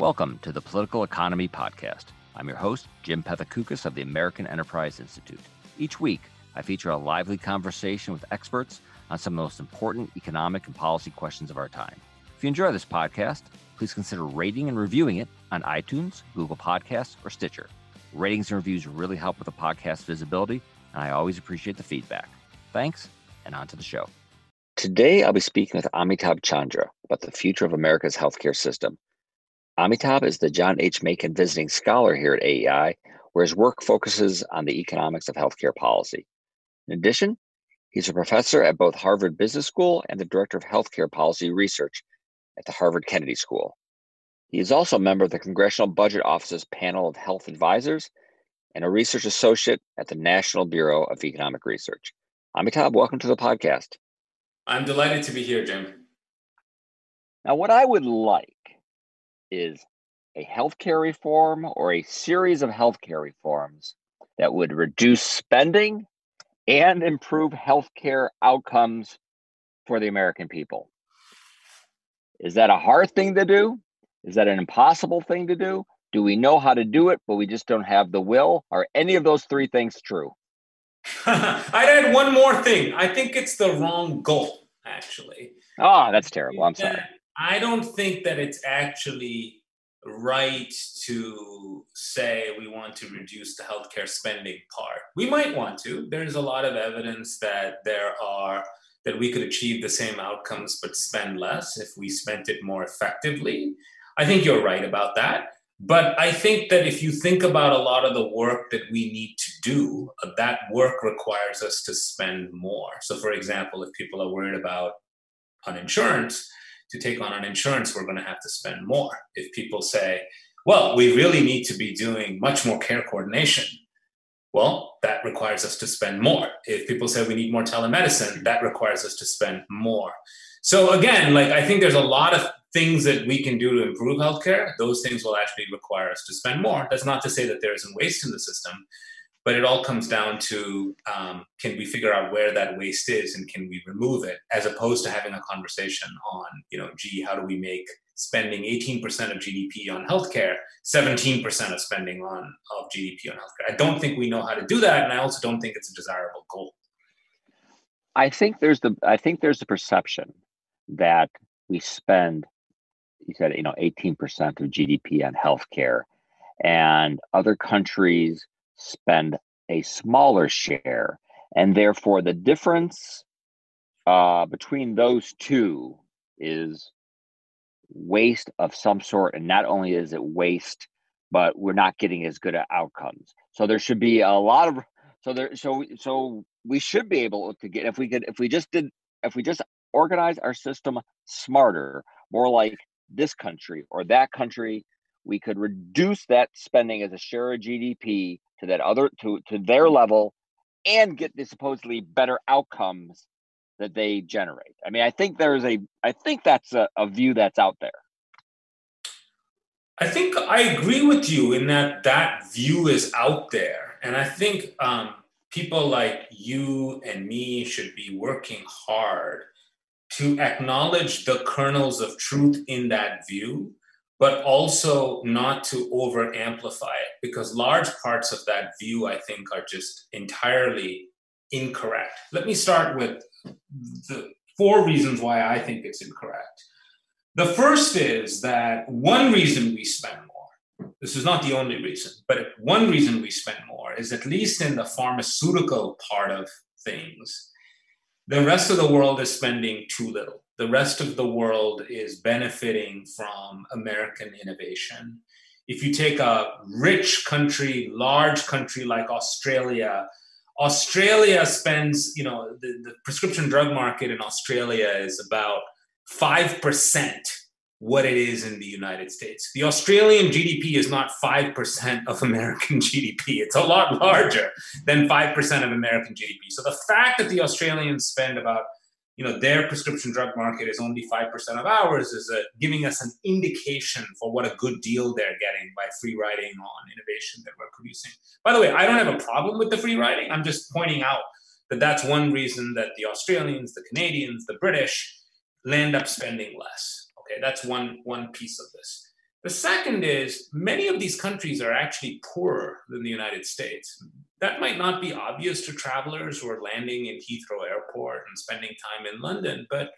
Welcome to the Political Economy Podcast. I'm your host, Jim Pethokoukis of the American Enterprise Institute. Each week, I feature a lively conversation with experts on some of the most important economic and policy questions of our time. If you enjoy this podcast, please consider rating and reviewing it on iTunes, Google Podcasts, or Stitcher. Ratings and reviews really help with the podcast visibility, and I always appreciate the feedback. Thanks, and on to the show. Today, I'll be speaking with Amitabh Chandra about the future of America's healthcare system. Amitabh is the John H. Makin Visiting Scholar here at AEI, where his work focuses on the economics of healthcare policy. In addition, he's a professor at both Harvard Business School and the Director of Healthcare Policy Research at the Harvard Kennedy School. He is also a member of the Congressional Budget Office's panel of health advisors and a research associate at the National Bureau of Economic Research. Amitabh, welcome to the podcast. I'm delighted to be here, Jim. Now, what I would like is a healthcare reform or a series of healthcare reforms that would reduce spending and improve healthcare outcomes for the American people. Is that a hard thing to do? Is that an impossible thing to do? Do we know how to do it, but we just don't have the will? Are any of those three things true? I'd add one more thing. I think it's the wrong goal, actually. Oh, that's terrible. I'm sorry. I don't think that it's actually right to say we want to reduce the healthcare spending part. We might want to. There's a lot of evidence that there are that we could achieve the same outcomes but spend less if we spent it more effectively. I think you're right about that. But I think that if you think about a lot of the work that we need to do, uh, that work requires us to spend more. So, for example, if people are worried about uninsurance, to take on an insurance, we're going to have to spend more. If people say, well, we really need to be doing much more care coordination, well, that requires us to spend more. If people say we need more telemedicine, that requires us to spend more. So again, like I think there's a lot of things that we can do to improve healthcare. Those things will actually require us to spend more. That's not to say that there isn't waste in the system, but it all comes down to um, can we figure out where that waste is and can we remove it as opposed to having a conversation on you know gee how do we make spending 18% of gdp on healthcare 17% of spending on of gdp on healthcare? I don't think we know how to do that and i also don't think it's a desirable goal. I think there's the i think there's a perception that we spend you said you know 18% of gdp on healthcare and other countries spend a smaller share. And therefore, the difference uh, between those two is waste of some sort. And not only is it waste, but we're not getting as good outcomes. So there should be a lot of so there so so we should be able to get if we could if we just did if we just organize our system smarter, more like this country or that country, we could reduce that spending as a share of GDP to that other to to their level and get the supposedly better outcomes that they generate. I mean, I think there's a I think that's a, a view that's out there. I think I agree with you in that that view is out there, and I think um, people like you and me should be working hard to acknowledge the kernels of truth in that view but also not to over amplify it because large parts of that view, I think, are just entirely incorrect. Let me start with the four reasons why I think it's incorrect. The first is that one reason we spend more, this is not the only reason, but one reason we spend more is at least in the pharmaceutical part of things, the rest of the world is spending too little the rest of the world is benefiting from American innovation. If you take a rich country, large country like Australia, Australia spends, you know, the, the prescription drug market in Australia is about 5% what it is in the United States. The Australian GDP is not 5% of American GDP. It's a lot larger than 5% of American GDP. So the fact that the Australians spend about you know their prescription drug market is only 5% of ours is uh, giving us an indication for what a good deal they're getting by free riding on innovation that we're producing. By the way i don't have a problem with the free riding. I'm just pointing out that that's one reason that the australians the canadians the british land up spending less. Okay that's one one piece of this. The second is many of these countries are actually poorer than the United States. That might not be obvious to travelers who are landing in Heathrow Airport and spending time in London, but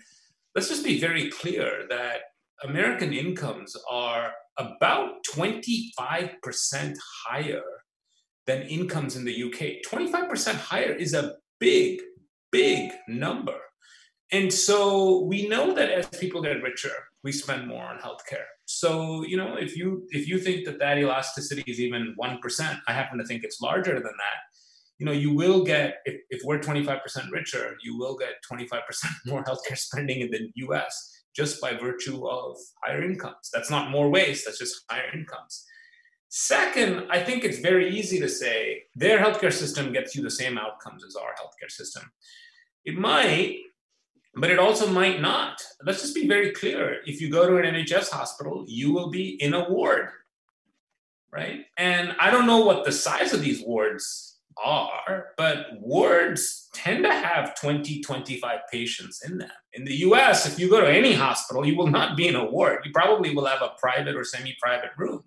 let's just be very clear that American incomes are about 25% higher than incomes in the UK. 25% higher is a big, big number. And so we know that as people get richer, we spend more on healthcare. So, you know, if you if you think that that elasticity is even 1%, I happen to think it's larger than that. You know, you will get if, if we're 25% richer, you will get 25% more healthcare spending in the US just by virtue of higher incomes. That's not more waste, that's just higher incomes. Second, I think it's very easy to say their healthcare system gets you the same outcomes as our healthcare system. It might, but it also might not. Let's just be very clear. If you go to an NHS hospital, you will be in a ward, right? And I don't know what the size of these wards are, but wards tend to have 20, 25 patients in them. In the US, if you go to any hospital, you will not be in a ward. You probably will have a private or semi private room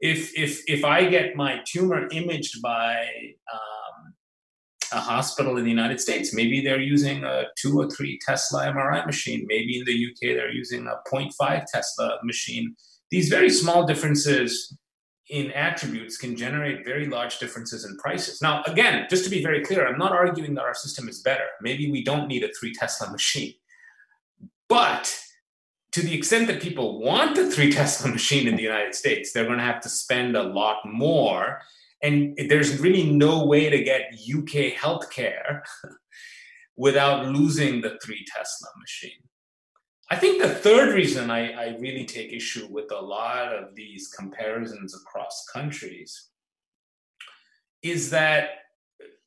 if if if I get my tumor imaged by um, a hospital in the United States, maybe they're using a two or three Tesla MRI machine. Maybe in the UK they're using a 0.5 Tesla machine. These very small differences in attributes can generate very large differences in prices. Now, again, just to be very clear, I'm not arguing that our system is better. Maybe we don't need a three Tesla machine. But to the extent that people want the three Tesla machine in the United States, they're going to have to spend a lot more. And there's really no way to get UK healthcare without losing the three Tesla machine. I think the third reason I, I really take issue with a lot of these comparisons across countries is that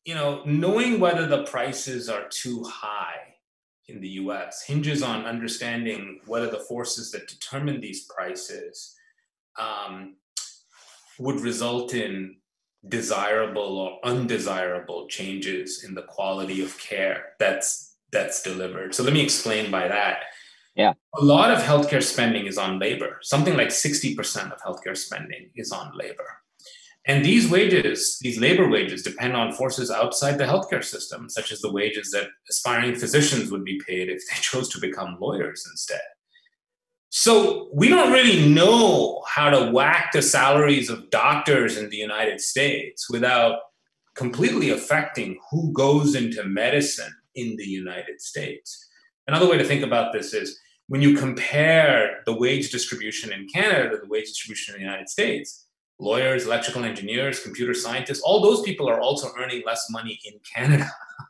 you know knowing whether the prices are too high in the US hinges on understanding whether the forces that determine these prices um, would result in desirable or undesirable changes in the quality of care that's that's delivered. So let me explain by that. Yeah. A lot of healthcare spending is on labor. Something like 60% of healthcare spending is on labor. And these wages, these labor wages, depend on forces outside the healthcare system, such as the wages that aspiring physicians would be paid if they chose to become lawyers instead. So we don't really know how to whack the salaries of doctors in the United States without completely affecting who goes into medicine in the United States. Another way to think about this is when you compare the wage distribution in Canada to the wage distribution in the United States, lawyers, electrical engineers, computer scientists, all those people are also earning less money in Canada.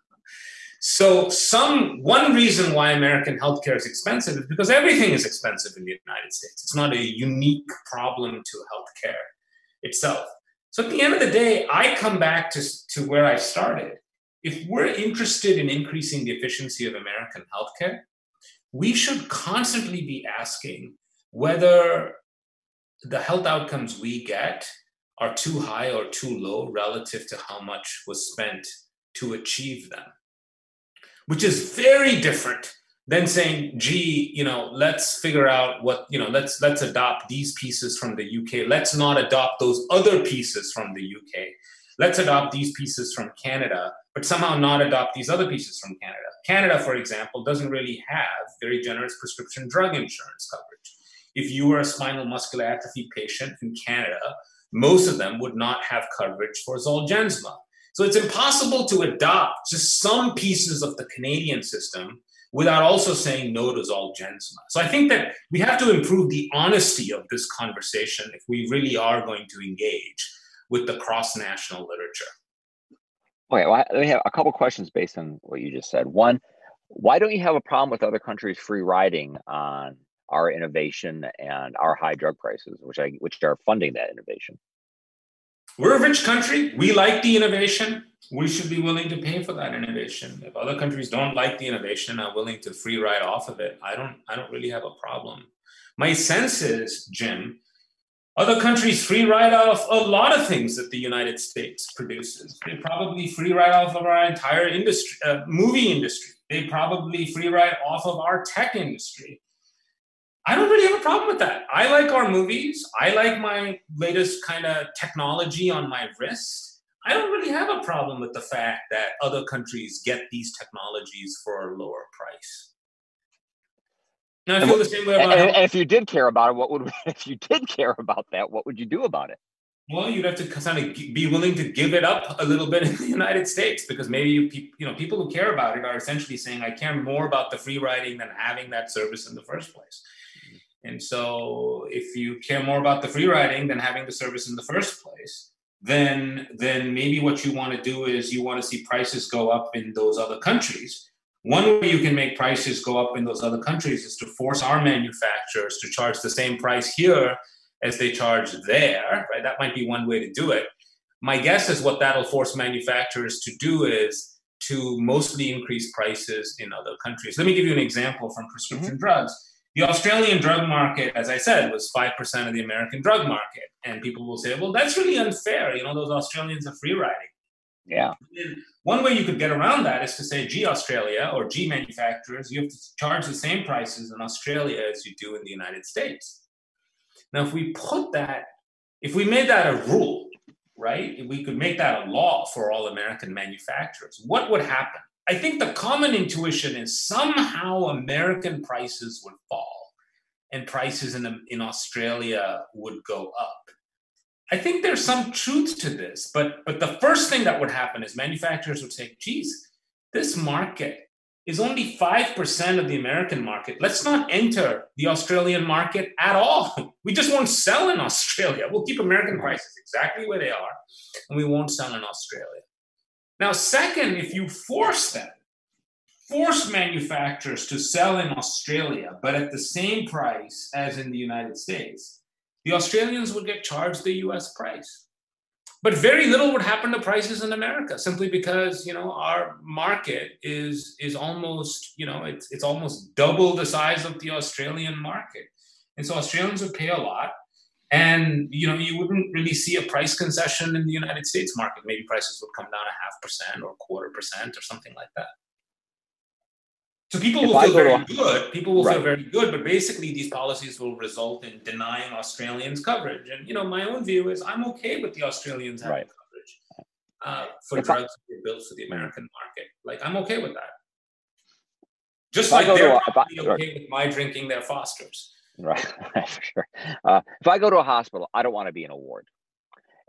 so some one reason why American healthcare is expensive is because everything is expensive in the United States. It's not a unique problem to healthcare itself. So at the end of the day, I come back to, to where I started. If we're interested in increasing the efficiency of American healthcare, we should constantly be asking whether the health outcomes we get are too high or too low relative to how much was spent to achieve them which is very different than saying gee you know let's figure out what you know let's let's adopt these pieces from the uk let's not adopt those other pieces from the uk let's adopt these pieces from canada but somehow not adopt these other pieces from canada. Canada for example doesn't really have very generous prescription drug insurance coverage. If you were a spinal muscular atrophy patient in Canada, most of them would not have coverage for Zolgensma. So it's impossible to adopt just some pieces of the Canadian system without also saying no to all Zolgensma. So I think that we have to improve the honesty of this conversation if we really are going to engage with the cross-national literature. Okay, well, I have a couple questions based on what you just said. One, why don't you have a problem with other countries free riding on our innovation and our high drug prices, which I which are funding that innovation. We're a rich country. We like the innovation. We should be willing to pay for that innovation. If other countries don't like the innovation, and are willing to free ride off of it. I don't. I don't really have a problem. My sense is, Jim, other countries free ride off a lot of things that the United States produces. They probably free ride off of our entire industry, uh, movie industry. They probably free ride off of our tech industry. I don't really have a problem with that. I like our movies. I like my latest kind of technology on my wrist. I don't really have a problem with the fact that other countries get these technologies for a lower price. And I feel the same way about and, and if you did care about it, what would if you did care about that, what would you do about it? Well, you'd have to kind of be willing to give it up a little bit in the United States because maybe you, you know people who care about it are essentially saying, "I care more about the free riding than having that service in the first place." And so, if you care more about the free riding than having the service in the first place, then then maybe what you want to do is you want to see prices go up in those other countries. One way you can make prices go up in those other countries is to force our manufacturers to charge the same price here as they charge there, right? That might be one way to do it. My guess is what that'll force manufacturers to do is to mostly increase prices in other countries. Let me give you an example from prescription mm-hmm. drugs. The Australian drug market, as I said, was 5% of the American drug market. And people will say, well, that's really unfair. You know, those Australians are free riding. Yeah. And one way you could get around that is to say, gee, Australia or G manufacturers, you have to charge the same prices in Australia as you do in the United States. Now, if we put that, if we made that a rule, right, if we could make that a law for all American manufacturers, what would happen? I think the common intuition is somehow American prices would fall and prices in, in Australia would go up. I think there's some truth to this, but but the first thing that would happen is manufacturers would say, geez, this market is only 5% of the American market. Let's not enter the Australian market at all. We just won't sell in Australia. We'll keep American prices exactly where they are, and we won't sell in Australia. Now, second, if you force them, force manufacturers to sell in Australia, but at the same price as in the United States, the Australians would get charged the US price. But very little would happen to prices in America simply because you know our market is is almost you know it's it's almost double the size of the Australian market, and so Australians would pay a lot, and you know you wouldn't really see a price concession in the United States market. Maybe prices would come down a half percent or a quarter percent or something like that. So people will feel very good. People will right. feel very good, but basically these policies will result in denying Australians coverage. And you know, my own view is I'm okay with the Australians having right. coverage uh, for if drugs I, built for the American market. Like I'm okay with that. Just like they're to, okay with my drinking their Fosters. Right, for sure. Uh, if I go to a hospital, I don't want to be in a ward.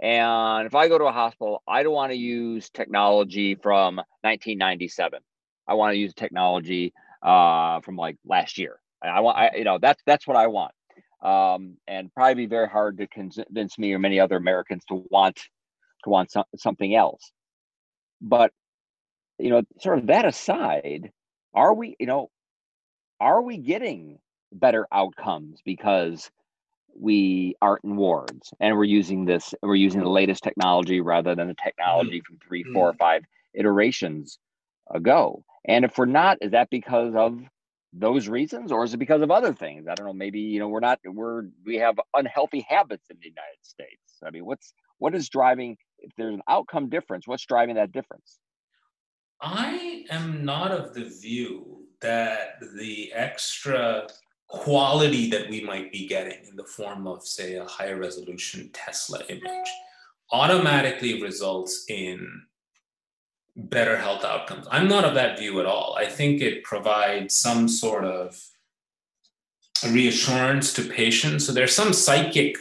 And if I go to a hospital, I don't want to use technology from 1997 I want to use technology uh, from like last year. I want, I, you know, that's that's what I want. Um, and probably be very hard to convince me or many other Americans to want to want some, something else. But you know, sort of that aside, are we, you know, are we getting better outcomes because we aren't in wards and we're using this, we're using the latest technology rather than the technology mm-hmm. from three, four, or five iterations ago? And if we're not, is that because of those reasons or is it because of other things? I don't know. Maybe, you know, we're not, we're, we have unhealthy habits in the United States. I mean, what's, what is driving, if there's an outcome difference, what's driving that difference? I am not of the view that the extra quality that we might be getting in the form of, say, a higher resolution Tesla image automatically results in better health outcomes. I'm not of that view at all. I think it provides some sort of reassurance to patients. So there's some psychic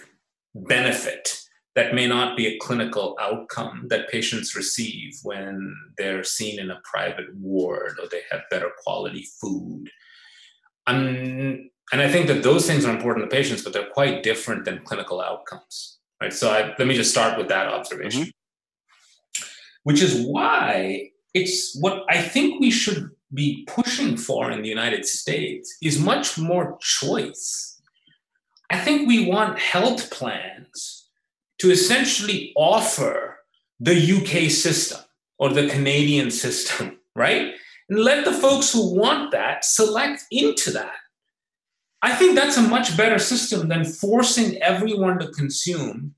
benefit that may not be a clinical outcome that patients receive when they're seen in a private ward or they have better quality food. Um, and I think that those things are important to patients, but they're quite different than clinical outcomes. Right. So I, let me just start with that observation. Mm-hmm which is why it's what I think we should be pushing for in the United States is much more choice. I think we want health plans to essentially offer the UK system or the Canadian system, right? And let the folks who want that select into that. I think that's a much better system than forcing everyone to consume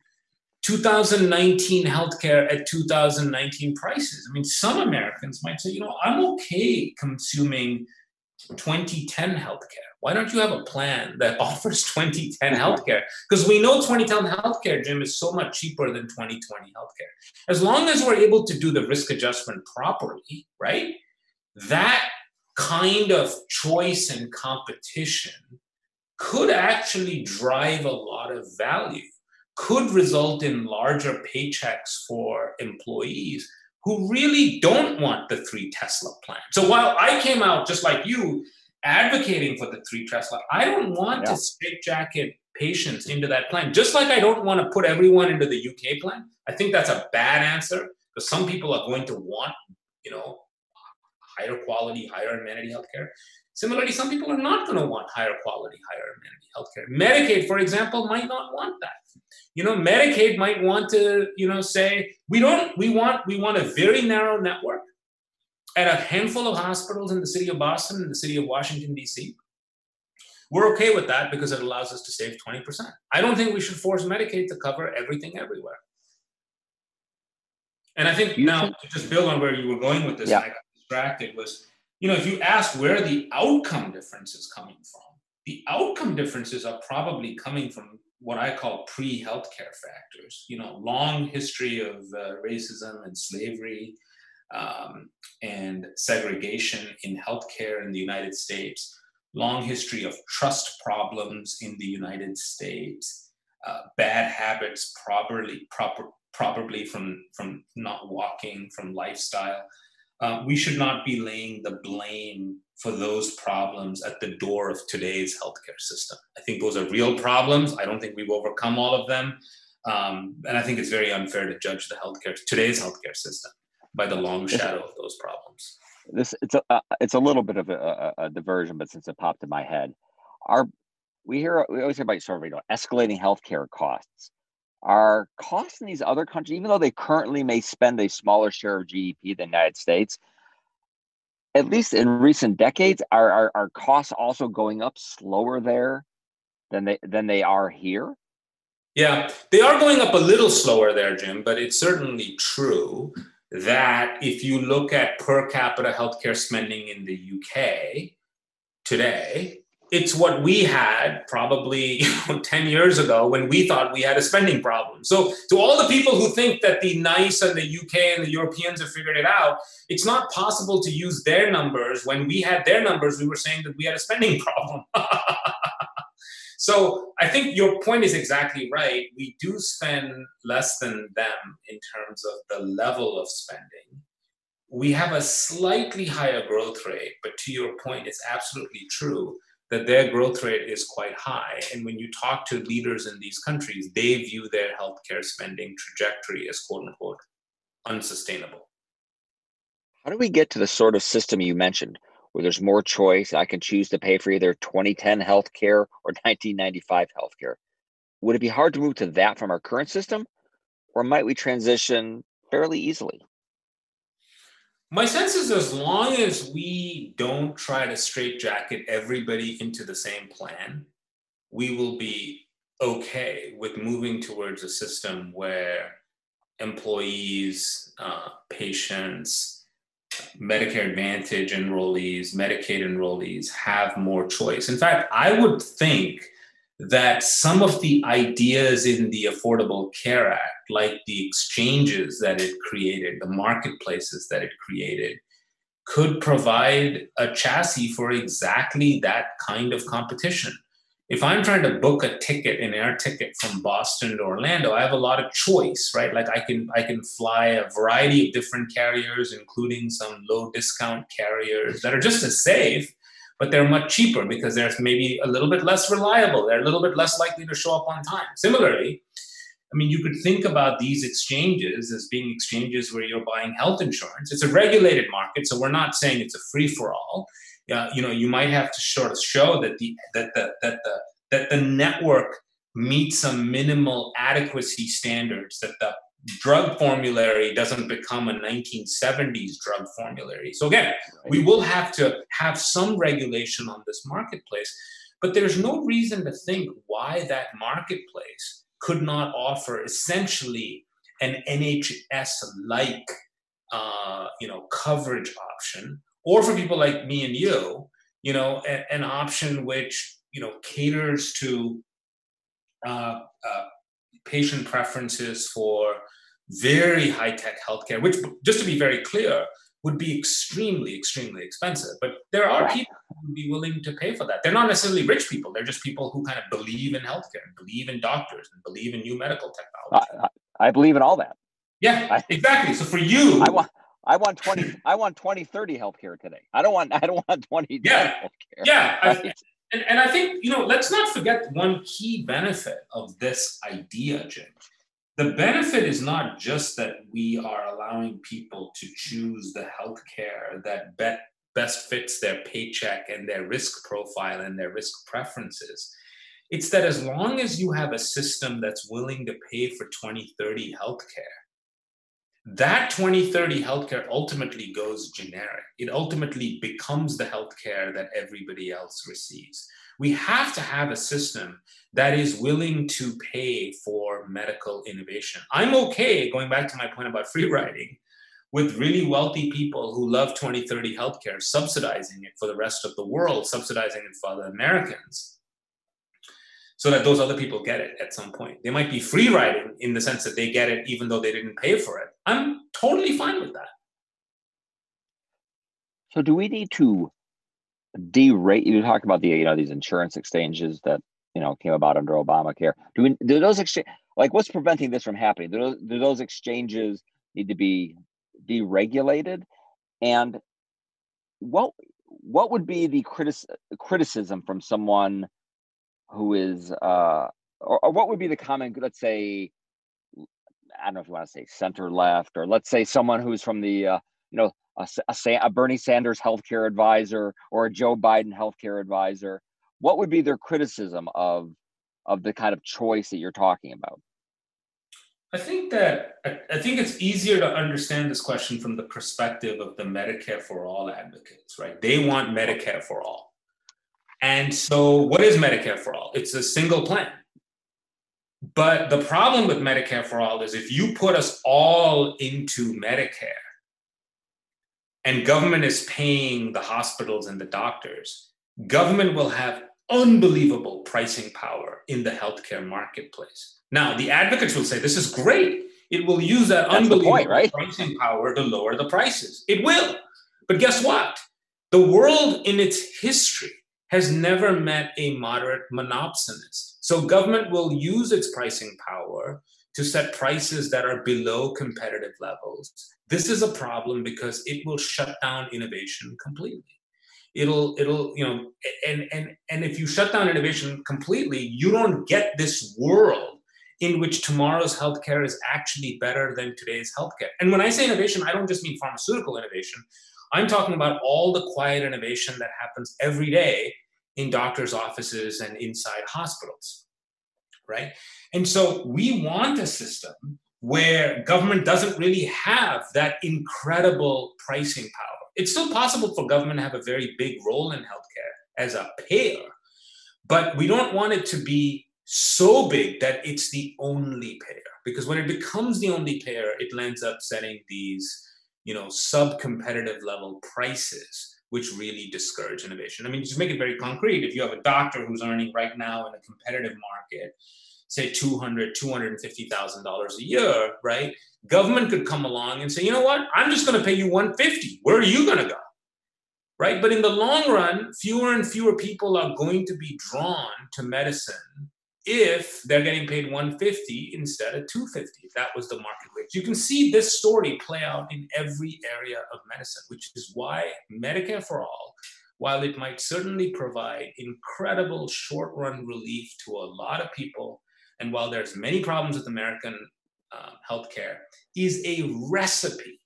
2019 healthcare at 2019 prices. I mean, some Americans might say, you know, I'm okay consuming 2010 healthcare, why don't you have a plan that offers 2010 healthcare? Because we know 2010 healthcare, Jim, is so much cheaper than 2020 healthcare. As long as we're able to do the risk adjustment properly, right? That kind of choice and competition could actually drive a lot of value, could result in larger paychecks for employees who really don't want the three Tesla plan. So while I came out just like you advocating for the three Tesla, I don't want yeah. to straitjacket patients into that plan. Just like I don't want to put everyone into the UK plan. I think that's a bad answer because some people are going to want, you know, higher quality, higher amenity healthcare. Similarly, some people are not going to want higher quality, higher amenity healthcare. Medicaid, for example, might not want that. You know, Medicaid might want to, you know, say we don't. We want we want a very narrow network at a handful of hospitals in the city of Boston and the city of Washington D.C. We're okay with that because it allows us to save 20%. I don't think we should force Medicaid to cover everything everywhere. And I think now to just build on where you were going with this, yeah. I got distracted was you know, if you ask where the outcome difference is coming from, the outcome differences are probably coming from what I call pre-healthcare factors. You know, long history of uh, racism and slavery um, and segregation in healthcare in the United States. Long history of trust problems in the United States. Uh, bad habits, probably proper, probably from from not walking, from lifestyle uh, we should not be laying the blame for those problems at the door of today's healthcare system. I think those are real problems. I don't think we've overcome all of them. Um, and I think it's very unfair to judge the healthcare, today's healthcare system by the long shadow of those problems. This it's a uh, it's a little bit of a, a, diversion, but since it popped in my head, our we hear we always hear about sort of you know escalating healthcare costs are costs in these other countries, even though they currently may spend a smaller share of GDP than the United States, at least in recent decades, are, are, are costs also going up slower there than they than they are here? Yeah, they are going up a little slower there, Jim, but it's certainly true that if you look at per capita healthcare spending in the UK today, it's what we had probably you know, 10 years ago when we thought we had a spending problem. So, to all the people who think that the NICE and the UK and the Europeans have figured it out, it's not possible to use their numbers. When we had their numbers, we were saying that we had a spending problem. so, I think your point is exactly right. We do spend less than them in terms of the level of spending. We have a slightly higher growth rate, but to your point, it's absolutely true that their growth rate is quite high. And when you talk to leaders in these countries, they view their healthcare spending trajectory as quote unquote unsustainable. How do we get to the sort of system you mentioned where there's more choice? I can choose to pay for either 2010 healthcare or 1995 healthcare. Would it be hard to move to that from our current system? Or might we transition fairly easily? My sense is as long as we don't try to straitjacket everybody into the same plan, we will be okay with moving towards a system where employees, uh, patients, Medicare Advantage enrollees, Medicaid enrollees have more choice. In fact, I would think that some of the ideas in the Affordable Care Act, like the exchanges that it created, the marketplaces that it created, could provide a chassis for exactly that kind of competition. If I'm trying to book a ticket, an air ticket from Boston to Orlando, I have a lot of choice, right? Like I can I can fly a variety of different carriers, including some low discount carriers that are just as safe, but they're much cheaper because they're maybe a little bit less reliable. They're a little bit less likely to show up on time. Similarly, I mean, you could think about these exchanges as being exchanges where you're buying health insurance. It's a regulated market, so we're not saying it's a free for all. Uh, you know, you might have to sort of show that the that the that the that the network meets some minimal adequacy standards that the drug formulary doesn't become a 1970s drug formulary. So again, we will have to have some regulation on this marketplace, but there's no reason to think why that marketplace could not offer essentially an NHS-like, uh, you know, coverage option, or for people like me and you, you know, a, an option which you know caters to uh, uh, patient preferences for very high tech healthcare, which, just to be very clear, would be extremely, extremely expensive. But there are people who would be willing to pay for that. They're not necessarily rich people. They're just people who kind of believe in healthcare and believe in doctors and believe in new medical technology. I, I believe in all that. Yeah, I, exactly. So for you, I want. I want 20 I want 2030 healthcare today. I don't want I don't want 20 yeah. healthcare. Yeah. Right? and, and I think, you know, let's not forget one key benefit of this idea, Jim the benefit is not just that we are allowing people to choose the healthcare that bet, best fits their paycheck and their risk profile and their risk preferences. It's that as long as you have a system that's willing to pay for 2030 healthcare, that 2030 healthcare ultimately goes generic. It ultimately becomes the healthcare that everybody else receives. We have to have a system that is willing to pay for medical innovation. I'm okay, going back to my point about free riding, with really wealthy people who love 2030 healthcare subsidizing it for the rest of the world, subsidizing it for other Americans, so that those other people get it at some point. They might be free riding in the sense that they get it even though they didn't pay for it. I'm totally fine with that. So, do we need to derate you talk about the you know these insurance exchanges that you know came about under obamacare. Do, we, do those exchange like what's preventing this from happening? Do those, do those exchanges need to be deregulated? And what what would be the critis- criticism from someone who is uh or, or what would be the common let's say i don't know if you want to say center left or let's say someone who's from the uh, you know a, a, a Bernie Sanders healthcare advisor or a Joe Biden healthcare advisor, what would be their criticism of of the kind of choice that you're talking about? I think that I think it's easier to understand this question from the perspective of the Medicare for all advocates, right? They want Medicare for all. And so what is Medicare for all? It's a single plan. But the problem with Medicare for all is if you put us all into Medicare, and government is paying the hospitals and the doctors, government will have unbelievable pricing power in the healthcare marketplace. Now, the advocates will say this is great. It will use that That's unbelievable point, right? pricing power to lower the prices. It will. But guess what? The world in its history has never met a moderate monopsonist. So government will use its pricing power to set prices that are below competitive levels. This is a problem because it will shut down innovation completely. It'll it'll you know and and and if you shut down innovation completely, you don't get this world in which tomorrow's healthcare is actually better than today's healthcare. And when I say innovation, I don't just mean pharmaceutical innovation. I'm talking about all the quiet innovation that happens every day in doctors' offices and inside hospitals right? And so we want a system where government doesn't really have that incredible pricing power. It's still possible for government to have a very big role in healthcare as a payer, but we don't want it to be so big that it's the only payer. Because when it becomes the only payer, it ends up setting these, you know, sub-competitive level prices, which really discourage innovation. I mean, just make it very concrete. If you have a doctor who's earning right now in a competitive say 200 $250,000 a year, right? Government could come along and say, you know what? I'm just going to pay you 150. Where are you going to go? Right? But in the long run, fewer and fewer people are going to be drawn to medicine if they're getting paid 150 instead of 250 if that was the market rate you can see this story play out in every area of medicine which is why medicare for all while it might certainly provide incredible short run relief to a lot of people and while there's many problems with American uh, healthcare, is a recipe.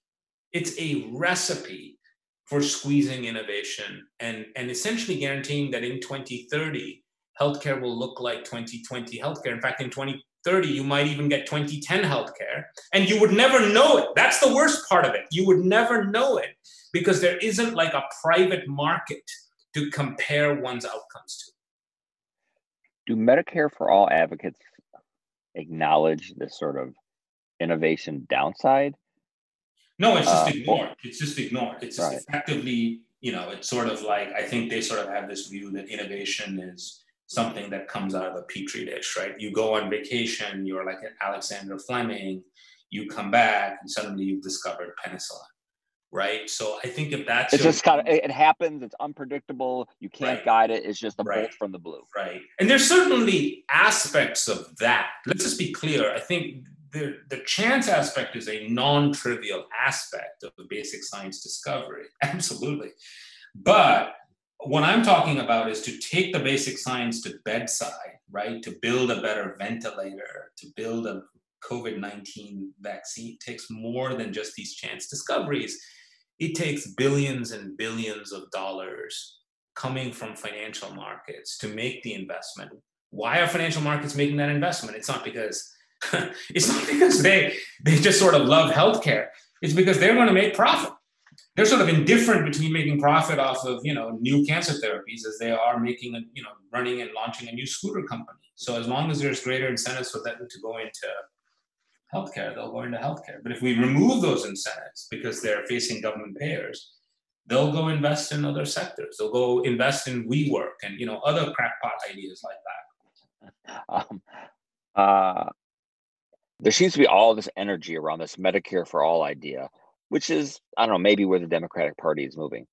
It's a recipe for squeezing innovation and, and essentially guaranteeing that in 2030, healthcare will look like 2020 healthcare. In fact, in 2030, you might even get 2010 healthcare, and you would never know it. That's the worst part of it. You would never know it because there isn't like a private market to compare one's outcomes to. Do Medicare for All advocates acknowledge this sort of innovation downside? No, it's just uh, ignored. It's just ignored. It's just right. effectively you know, it's sort of like I think they sort of have this view that innovation is something that comes out of a petri dish, right? You go on vacation, you're like an Alexander Fleming, you come back, and suddenly you've discovered penicillin, right? So I think if that's it's just kind of it happens. It's unpredictable. You can't right. guide it. It's just a right. bolt from the blue, right? And there's certainly aspects of that. Let's just be clear. I think the, the chance aspect is a non-trivial aspect of the basic science discovery absolutely but what i'm talking about is to take the basic science to bedside right to build a better ventilator to build a covid-19 vaccine it takes more than just these chance discoveries it takes billions and billions of dollars coming from financial markets to make the investment why are financial markets making that investment it's not because it's not because they they just sort of love healthcare. It's because they're going to make profit. They're sort of indifferent between making profit off of you know new cancer therapies as they are making a you know running and launching a new scooter company. So as long as there's greater incentives for them to go into healthcare, they'll go into healthcare. But if we remove those incentives because they're facing government payers, they'll go invest in other sectors. They'll go invest in WeWork and you know other crackpot ideas like that. Um, uh, there seems to be all this energy around this Medicare for all idea, which is, I don't know, maybe where the Democratic Party is moving.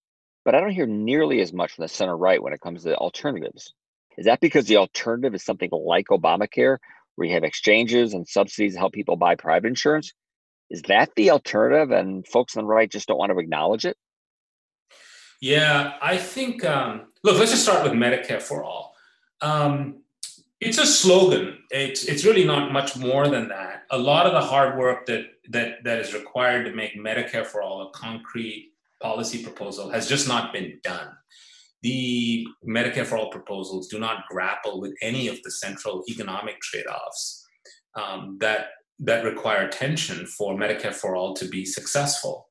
But I don't hear nearly as much from the center right when it comes to alternatives. Is that because the alternative is something like Obamacare, where you have exchanges and subsidies to help people buy private insurance? Is that the alternative? And folks on the right just don't want to acknowledge it? Yeah, I think, um, look, let's just start with Medicare for all. Um, it's a slogan. It's it's really not much more than that. A lot of the hard work that that that is required to make Medicare for all a concrete policy proposal has just not been done. The Medicare for all proposals do not grapple with any of the central economic trade-offs um, that that require attention for Medicare for all to be successful.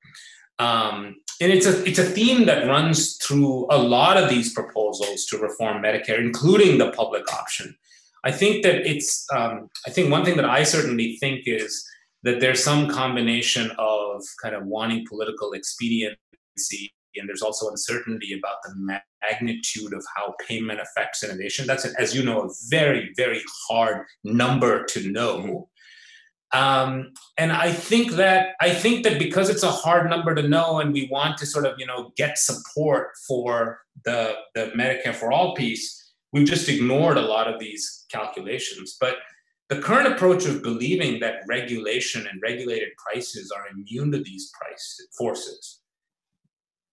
Um, and it's a it's a theme that runs through a lot of these proposals to reform Medicare, including the public option. I think that it's, um, I think one thing that I certainly think is that there's some combination of kind of wanting political expediency and there's also uncertainty about the magnitude of how payment affects innovation. That's, as you know, a very, very hard number to know. Um, and I think that I think that because it's a hard number to know, and we want to sort of you know get support for the the Medicare for all piece, we've just ignored a lot of these calculations. But the current approach of believing that regulation and regulated prices are immune to these price forces,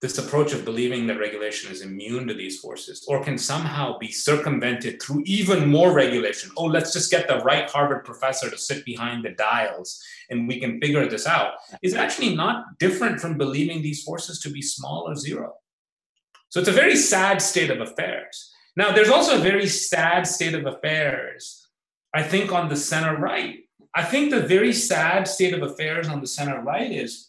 this approach of believing that regulation is immune to these forces or can somehow be circumvented through even more regulation. Oh, let's just get the right Harvard professor to sit behind the dials and we can figure this out, is actually not different from believing these forces to be small or zero. So it's a very sad state of affairs. Now, there's also a very sad state of affairs, I think, on the center right. I think the very sad state of affairs on the center right is,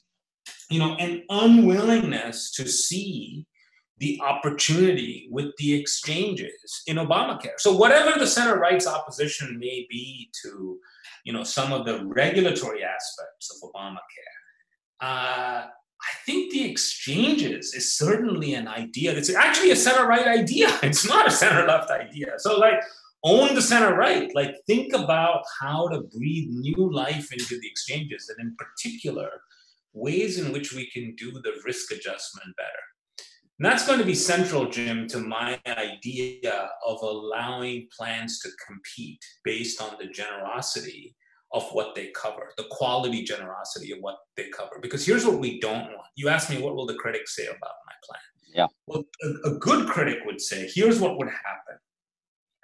you know, an unwillingness to see the opportunity with the exchanges in Obamacare. So whatever the center right's opposition may be to, you know, some of the regulatory aspects of Obamacare, uh, I think the exchanges is certainly an idea. It's actually a center right idea. It's not a center left idea. So, like, own the center right. Like, think about how to breathe new life into the exchanges, and in particular, ways in which we can do the risk adjustment better. And that's going to be central, Jim, to my idea of allowing plans to compete based on the generosity of what they cover, the quality generosity of what they cover. Because here's what we don't want. You asked me, what will the critics say about my plan? Yeah. Well, a, a good critic would say, here's what would happen.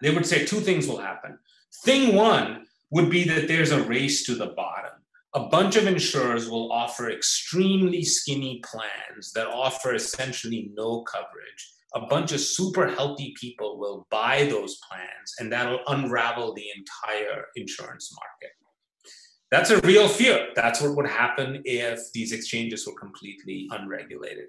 They would say two things will happen. Thing one would be that there's a race to the bottom. A bunch of insurers will offer extremely skinny plans that offer essentially no coverage. A bunch of super healthy people will buy those plans, and that'll unravel the entire insurance market. That's a real fear. That's what would happen if these exchanges were completely unregulated.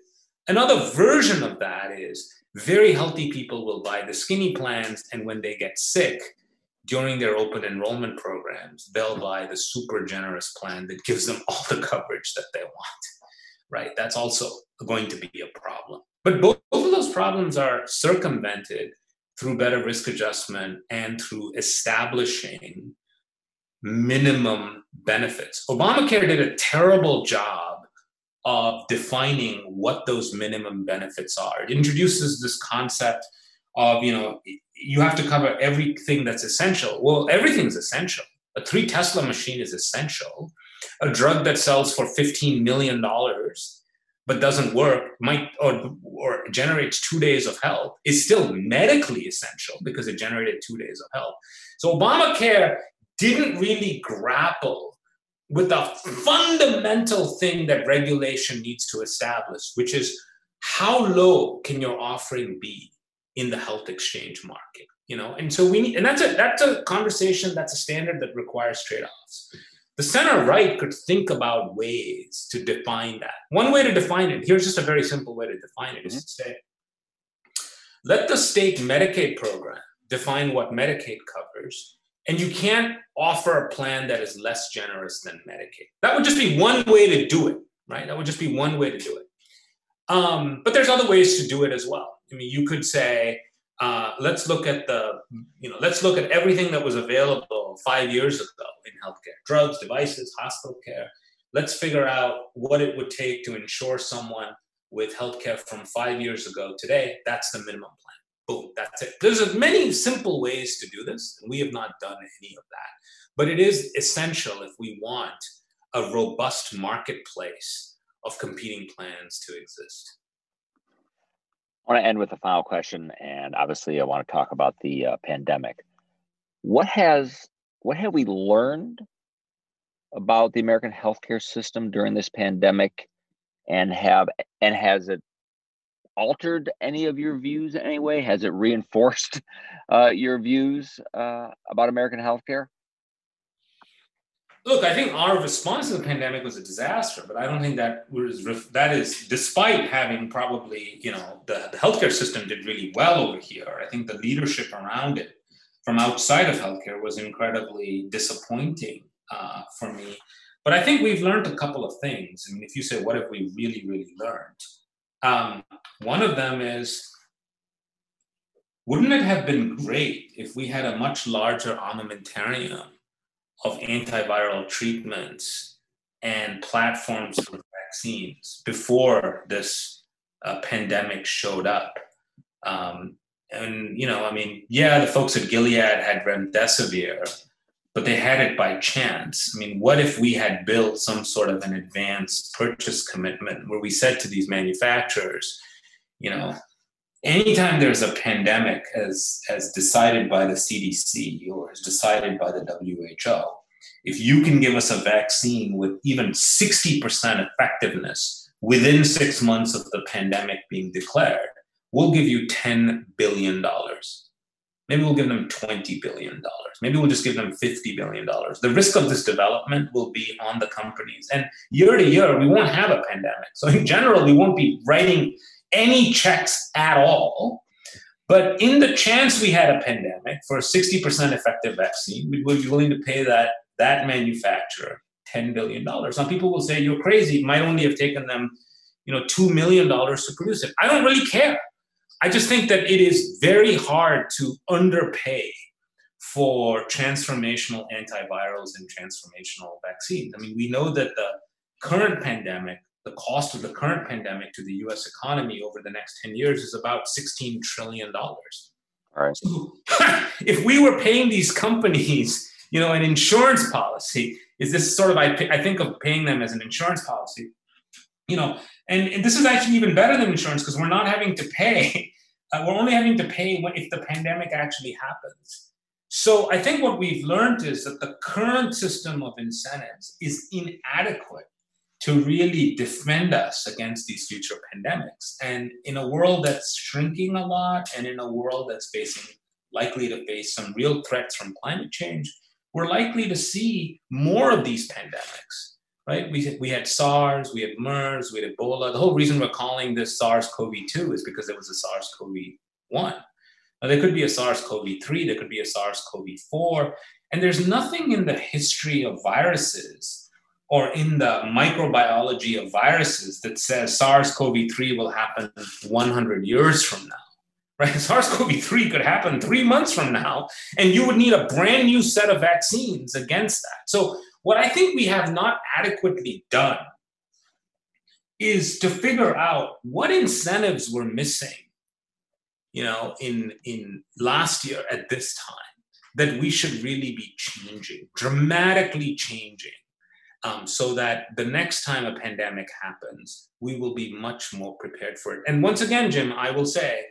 Another version of that is very healthy people will buy the skinny plans, and when they get sick during their open enrollment programs, they'll buy the super generous plan that gives them all the coverage that they want. Right? That's also going to be a problem. But both, of those problems are circumvented through better risk adjustment and through establishing minimum benefits. Obamacare did a terrible job of defining what those minimum benefits are. It introduces this concept of, you know, you have to cover everything that's essential. Well, everything's essential. A three Tesla machine is essential. A drug that sells for $15 million but doesn't work might or, or generates two days of help is still medically essential because it generated two days of help. So Obamacare didn't really grapple with the fundamental thing that regulation needs to establish, which is how low can your offering be in the health exchange market? You know, and so we need, and that's a that's a conversation, that's a standard that requires trade-offs. The center right could think about ways to define that. One way to define it, here's just a very simple way to define it, is to say, let the state Medicaid program define what Medicaid covers, and you can't offer a plan that is less generous than Medicaid. That would just be one way to do it, right? That would just be one way to do it. Um, but there's other ways to do it as well. I mean, you could say, uh, let's look at the, you know, let's look at everything that was available five years ago in healthcare: drugs, devices, hospital care. Let's figure out what it would take to insure someone with healthcare from five years ago today. That's the minimum plan boom, that's it. There's many simple ways to do this, and we have not done any of that. But it is essential if we want a robust marketplace of competing plans to exist. I want to end with a final question, and obviously, I want to talk about the uh, pandemic. What has what have we learned about the American healthcare system during this pandemic, and have and has it altered any of your views in any way? Has it reinforced uh, your views uh, about American healthcare? Look, I think our response to the pandemic was a disaster, but I don't think that was that is despite having probably you know the, the healthcare system did really well over here. I think the leadership around it from outside of healthcare was incredibly disappointing uh, for me. But I think we've learned a couple of things. I mean, if you say what have we really, really learned, um, one of them is wouldn't it have been great if we had a much larger armamentarium of antiviral treatments and platforms for vaccines before this uh, pandemic showed up? Um, and you know, I mean, yeah, the folks at Gilead had remdesivir, but they had it by chance. I mean, what if we had built some sort of an advanced purchase commitment where we said to these manufacturers, you know, anytime there's a pandemic as as decided by the CDC or as decided by the WHO, if you can give us a vaccine with even 60% effectiveness within six months of the pandemic being declared, we'll give you $10 billion. Maybe we'll give them $20 billion. Maybe we'll just give them $50 billion. The risk of this development will be on the companies. And year to year, we won't have a pandemic. So, in general, we won't be writing any checks at all. But in the chance we had a pandemic for a 60% effective vaccine, we would be willing to pay that, that manufacturer $10 billion. Some people will say, you're crazy. It might only have taken them you know, $2 million to produce it. I don't really care. I just think that it is very hard to underpay for transformational antivirals and transformational vaccines. I mean, we know that the current pandemic, the cost of the current pandemic to the US economy over the next 10 years is about $16 trillion. All right. So, if we were paying these companies, you know, an insurance policy, is this sort of, I, I think of paying them as an insurance policy, you know, and, and this is actually even better than insurance because we're not having to pay. Uh, we're only having to pay when, if the pandemic actually happens. So I think what we've learned is that the current system of incentives is inadequate to really defend us against these future pandemics. And in a world that's shrinking a lot, and in a world that's facing likely to face some real threats from climate change, we're likely to see more of these pandemics right? We, we had SARS, we had MERS, we had Ebola. The whole reason we're calling this SARS-CoV-2 is because it was a SARS-CoV-1. Now, there could be a SARS-CoV-3, there could be a SARS-CoV-4, and there's nothing in the history of viruses or in the microbiology of viruses that says SARS-CoV-3 will happen 100 years from now. Right? SARS-CoV-3 could happen three months from now, and you would need a brand new set of vaccines against that. So, what I think we have not adequately done is to figure out what incentives were missing, you know, in in last year at this time that we should really be changing, dramatically changing um, so that the next time a pandemic happens, we will be much more prepared for it. And once again, Jim, I will say,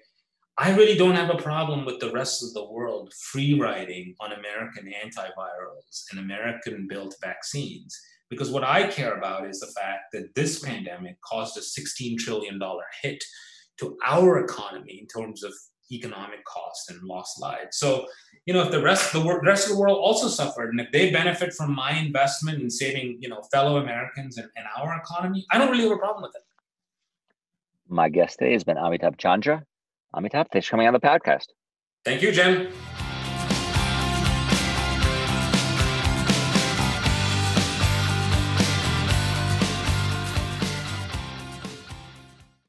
I really don't have a problem with the rest of the world free riding on American antivirals and American built vaccines. Because what I care about is the fact that this pandemic caused a $16 trillion hit to our economy in terms of economic cost and lost lives. So, you know, if the rest of the, world, rest of the world also suffered, and if they benefit from my investment in saving, you know, fellow Americans and, and our economy, I don't really have a problem with it. My guest today has been Amitabh Chandra. Amitabh, thanks for coming on the podcast. Thank you, Jim.